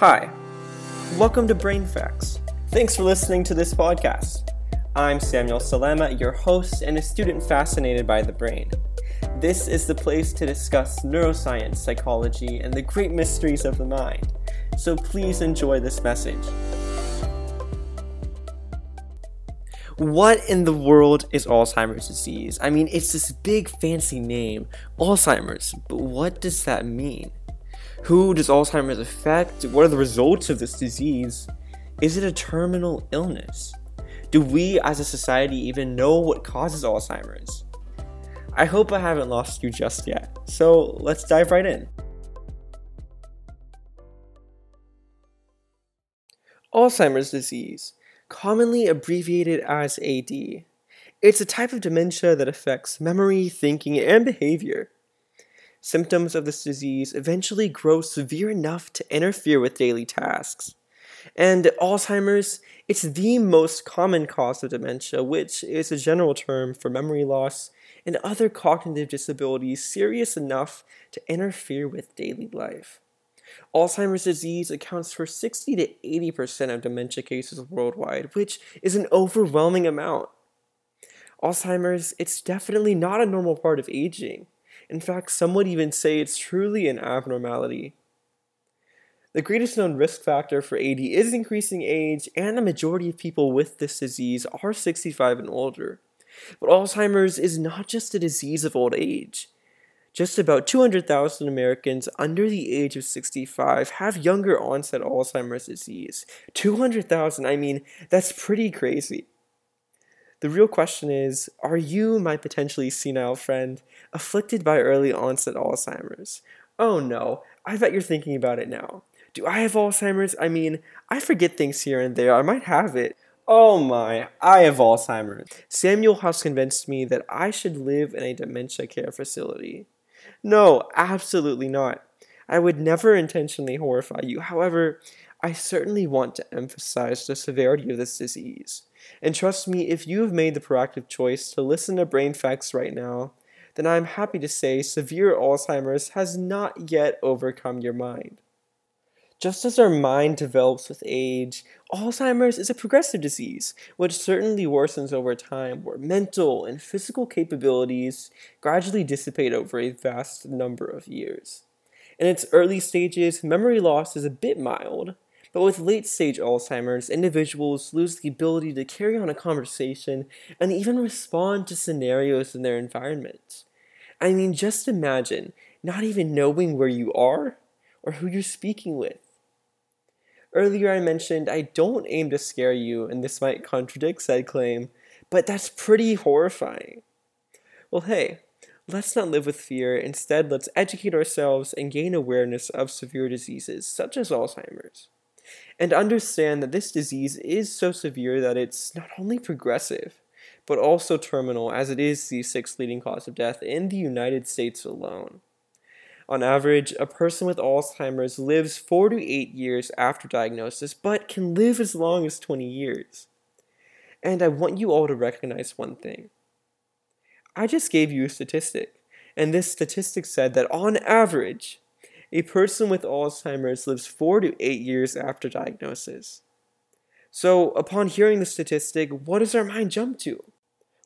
Hi, welcome to Brain Facts. Thanks for listening to this podcast. I'm Samuel Salema, your host and a student fascinated by the brain. This is the place to discuss neuroscience, psychology, and the great mysteries of the mind. So please enjoy this message. What in the world is Alzheimer's disease? I mean, it's this big fancy name, Alzheimer's, but what does that mean? Who does Alzheimer's affect? What are the results of this disease? Is it a terminal illness? Do we as a society even know what causes Alzheimer's? I hope I haven't lost you just yet, so let's dive right in. Alzheimer's disease, commonly abbreviated as AD. It's a type of dementia that affects memory, thinking, and behavior. Symptoms of this disease eventually grow severe enough to interfere with daily tasks. And Alzheimer's, it's the most common cause of dementia, which is a general term for memory loss and other cognitive disabilities serious enough to interfere with daily life. Alzheimer's disease accounts for 60 to 80% of dementia cases worldwide, which is an overwhelming amount. Alzheimer's, it's definitely not a normal part of aging. In fact, some would even say it's truly an abnormality. The greatest known risk factor for AD is increasing age, and the majority of people with this disease are 65 and older. But Alzheimer's is not just a disease of old age. Just about 200,000 Americans under the age of 65 have younger onset Alzheimer's disease. 200,000, I mean, that's pretty crazy. The real question is Are you, my potentially senile friend, afflicted by early onset Alzheimer's? Oh no, I bet you're thinking about it now. Do I have Alzheimer's? I mean, I forget things here and there. I might have it. Oh my, I have Alzheimer's. Samuel has convinced me that I should live in a dementia care facility. No, absolutely not. I would never intentionally horrify you. However, I certainly want to emphasize the severity of this disease. And trust me, if you have made the proactive choice to listen to Brain Facts right now, then I'm happy to say severe Alzheimer's has not yet overcome your mind. Just as our mind develops with age, Alzheimer's is a progressive disease, which certainly worsens over time, where mental and physical capabilities gradually dissipate over a vast number of years. In its early stages, memory loss is a bit mild, but with late stage Alzheimer's, individuals lose the ability to carry on a conversation and even respond to scenarios in their environment. I mean, just imagine not even knowing where you are or who you're speaking with. Earlier, I mentioned I don't aim to scare you, and this might contradict said claim, but that's pretty horrifying. Well, hey, let's not live with fear. Instead, let's educate ourselves and gain awareness of severe diseases such as Alzheimer's. And understand that this disease is so severe that it's not only progressive, but also terminal, as it is the sixth leading cause of death in the United States alone. On average, a person with Alzheimer's lives 4 to 8 years after diagnosis, but can live as long as 20 years. And I want you all to recognize one thing. I just gave you a statistic, and this statistic said that on average, a person with Alzheimer's lives 4 to 8 years after diagnosis. So, upon hearing the statistic, what does our mind jump to?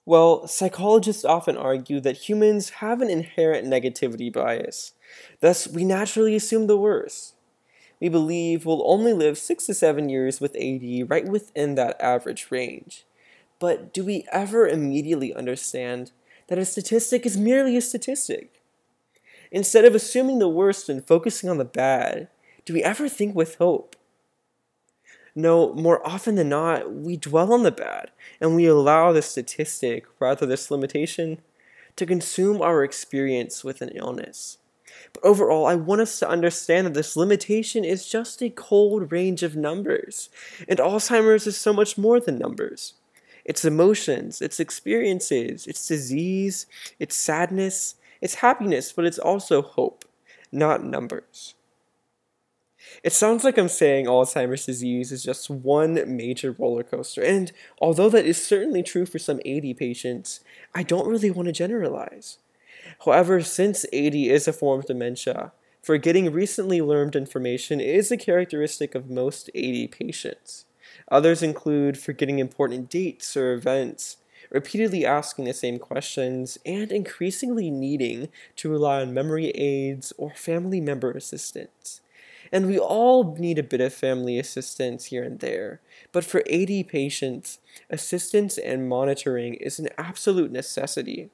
Well, psychologists often argue that humans have an inherent negativity bias. Thus, we naturally assume the worst. We believe we'll only live 6 to 7 years with AD right within that average range. But do we ever immediately understand that a statistic is merely a statistic? Instead of assuming the worst and focusing on the bad, do we ever think with hope? No, more often than not, we dwell on the bad and we allow this statistic, rather this limitation, to consume our experience with an illness. But overall, I want us to understand that this limitation is just a cold range of numbers, and Alzheimer's is so much more than numbers. It's emotions, it's experiences, it's disease, it's sadness, it's happiness, but it's also hope, not numbers. It sounds like I'm saying Alzheimer's disease is just one major roller coaster, and although that is certainly true for some AD patients, I don't really want to generalize. However, since AD is a form of dementia, Forgetting recently learned information is a characteristic of most AD patients. Others include forgetting important dates or events, repeatedly asking the same questions, and increasingly needing to rely on memory aids or family member assistance. And we all need a bit of family assistance here and there, but for AD patients, assistance and monitoring is an absolute necessity.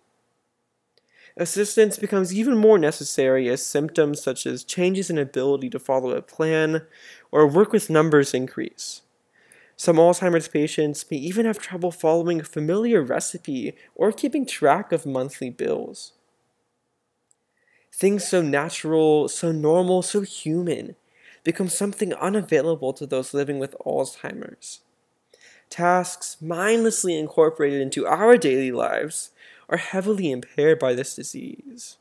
Assistance becomes even more necessary as symptoms such as changes in ability to follow a plan or work with numbers increase. Some Alzheimer's patients may even have trouble following a familiar recipe or keeping track of monthly bills. Things so natural, so normal, so human become something unavailable to those living with Alzheimer's. Tasks mindlessly incorporated into our daily lives are heavily impaired by this disease.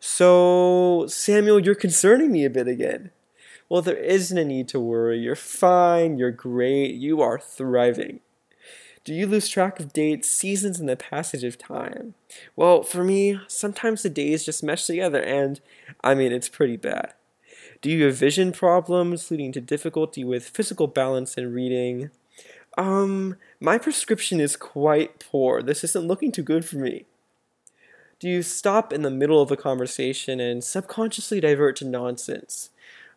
So, Samuel, you're concerning me a bit again. Well, there isn't a need to worry. You're fine. You're great. You are thriving. Do you lose track of dates, seasons, and the passage of time? Well, for me, sometimes the days just mesh together, and I mean, it's pretty bad. Do you have vision problems leading to difficulty with physical balance and reading? Um, my prescription is quite poor. This isn't looking too good for me. Do you stop in the middle of a conversation and subconsciously divert to nonsense?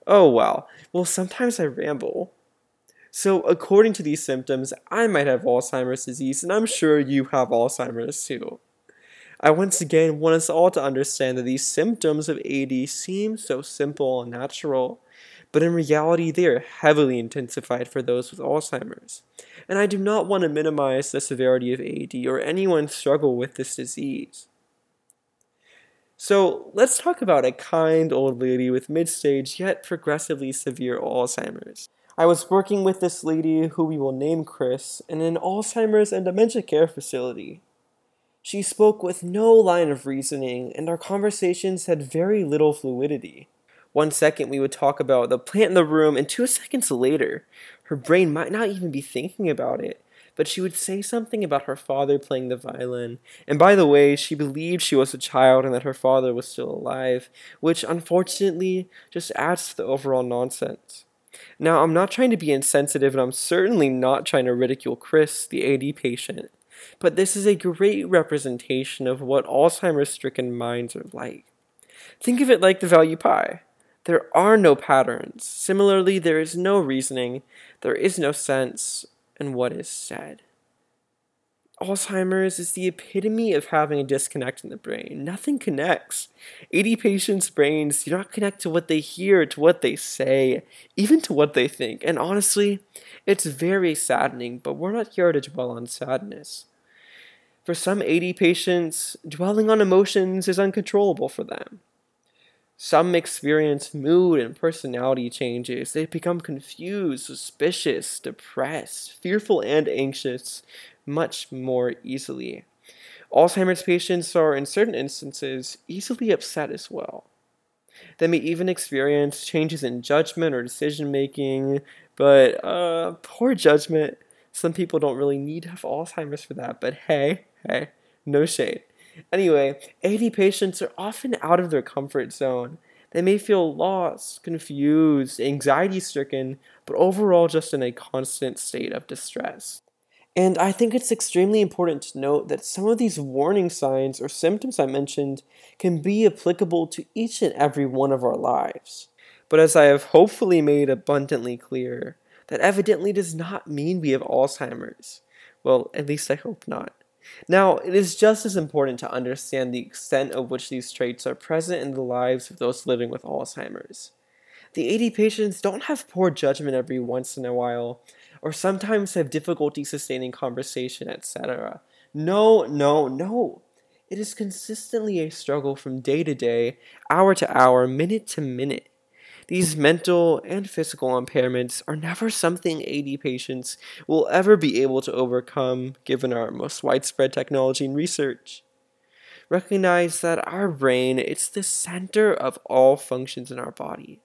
Oh, wow. Well, sometimes I ramble. So, according to these symptoms, I might have Alzheimer's disease, and I'm sure you have Alzheimer's too. I once again want us all to understand that these symptoms of AD seem so simple and natural, but in reality, they are heavily intensified for those with Alzheimer's. And I do not want to minimize the severity of AD or anyone's struggle with this disease. So let's talk about a kind old lady with mid stage yet progressively severe Alzheimer's. I was working with this lady who we will name Chris in an Alzheimer's and dementia care facility. She spoke with no line of reasoning, and our conversations had very little fluidity. One second we would talk about the plant in the room, and two seconds later, her brain might not even be thinking about it but she would say something about her father playing the violin. And by the way, she believed she was a child and that her father was still alive, which unfortunately just adds to the overall nonsense. Now, I'm not trying to be insensitive, and I'm certainly not trying to ridicule Chris, the AD patient, but this is a great representation of what Alzheimer's stricken minds are like. Think of it like the value pi. There are no patterns. Similarly, there is no reasoning, there is no sense, and what is said. Alzheimer's is the epitome of having a disconnect in the brain. Nothing connects. AD patients' brains do not connect to what they hear, to what they say, even to what they think. And honestly, it's very saddening, but we're not here to dwell on sadness. For some AD patients, dwelling on emotions is uncontrollable for them. Some experience mood and personality changes. They become confused, suspicious, depressed, fearful, and anxious much more easily. Alzheimer's patients are, in certain instances, easily upset as well. They may even experience changes in judgment or decision making, but uh, poor judgment. Some people don't really need to have Alzheimer's for that, but hey, hey, no shade. Anyway, AD patients are often out of their comfort zone. They may feel lost, confused, anxiety stricken, but overall just in a constant state of distress. And I think it's extremely important to note that some of these warning signs or symptoms I mentioned can be applicable to each and every one of our lives. But as I have hopefully made abundantly clear, that evidently does not mean we have Alzheimer's. Well, at least I hope not. Now, it is just as important to understand the extent of which these traits are present in the lives of those living with Alzheimer's. The AD patients don't have poor judgment every once in a while, or sometimes have difficulty sustaining conversation, etc. No, no, no. It is consistently a struggle from day to day, hour to hour, minute to minute. These mental and physical impairments are never something AD patients will ever be able to overcome given our most widespread technology and research. Recognize that our brain it's the center of all functions in our body.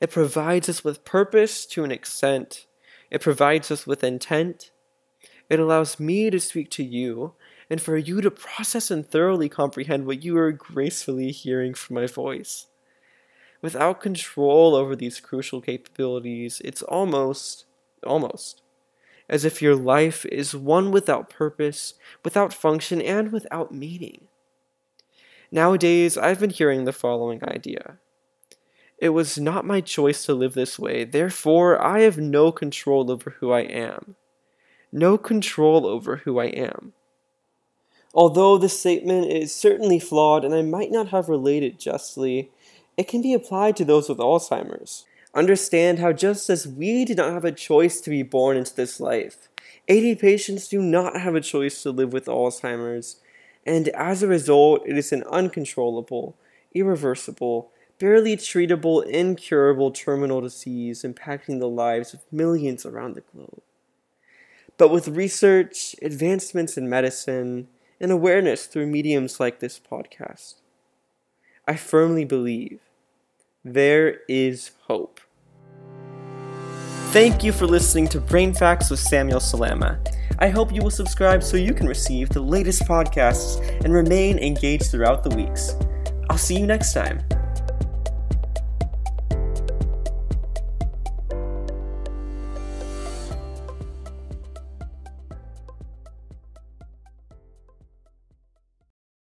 It provides us with purpose to an extent. It provides us with intent. It allows me to speak to you and for you to process and thoroughly comprehend what you are gracefully hearing from my voice. Without control over these crucial capabilities, it's almost, almost, as if your life is one without purpose, without function, and without meaning. Nowadays, I've been hearing the following idea. It was not my choice to live this way, therefore, I have no control over who I am. No control over who I am. Although this statement is certainly flawed and I might not have related it justly, it can be applied to those with Alzheimer's. Understand how just as we did not have a choice to be born into this life, AD patients do not have a choice to live with Alzheimer's, and as a result, it is an uncontrollable, irreversible, barely treatable, incurable terminal disease impacting the lives of millions around the globe. But with research, advancements in medicine, and awareness through mediums like this podcast. I firmly believe there is hope. Thank you for listening to Brain Facts with Samuel Salama. I hope you will subscribe so you can receive the latest podcasts and remain engaged throughout the weeks. I'll see you next time.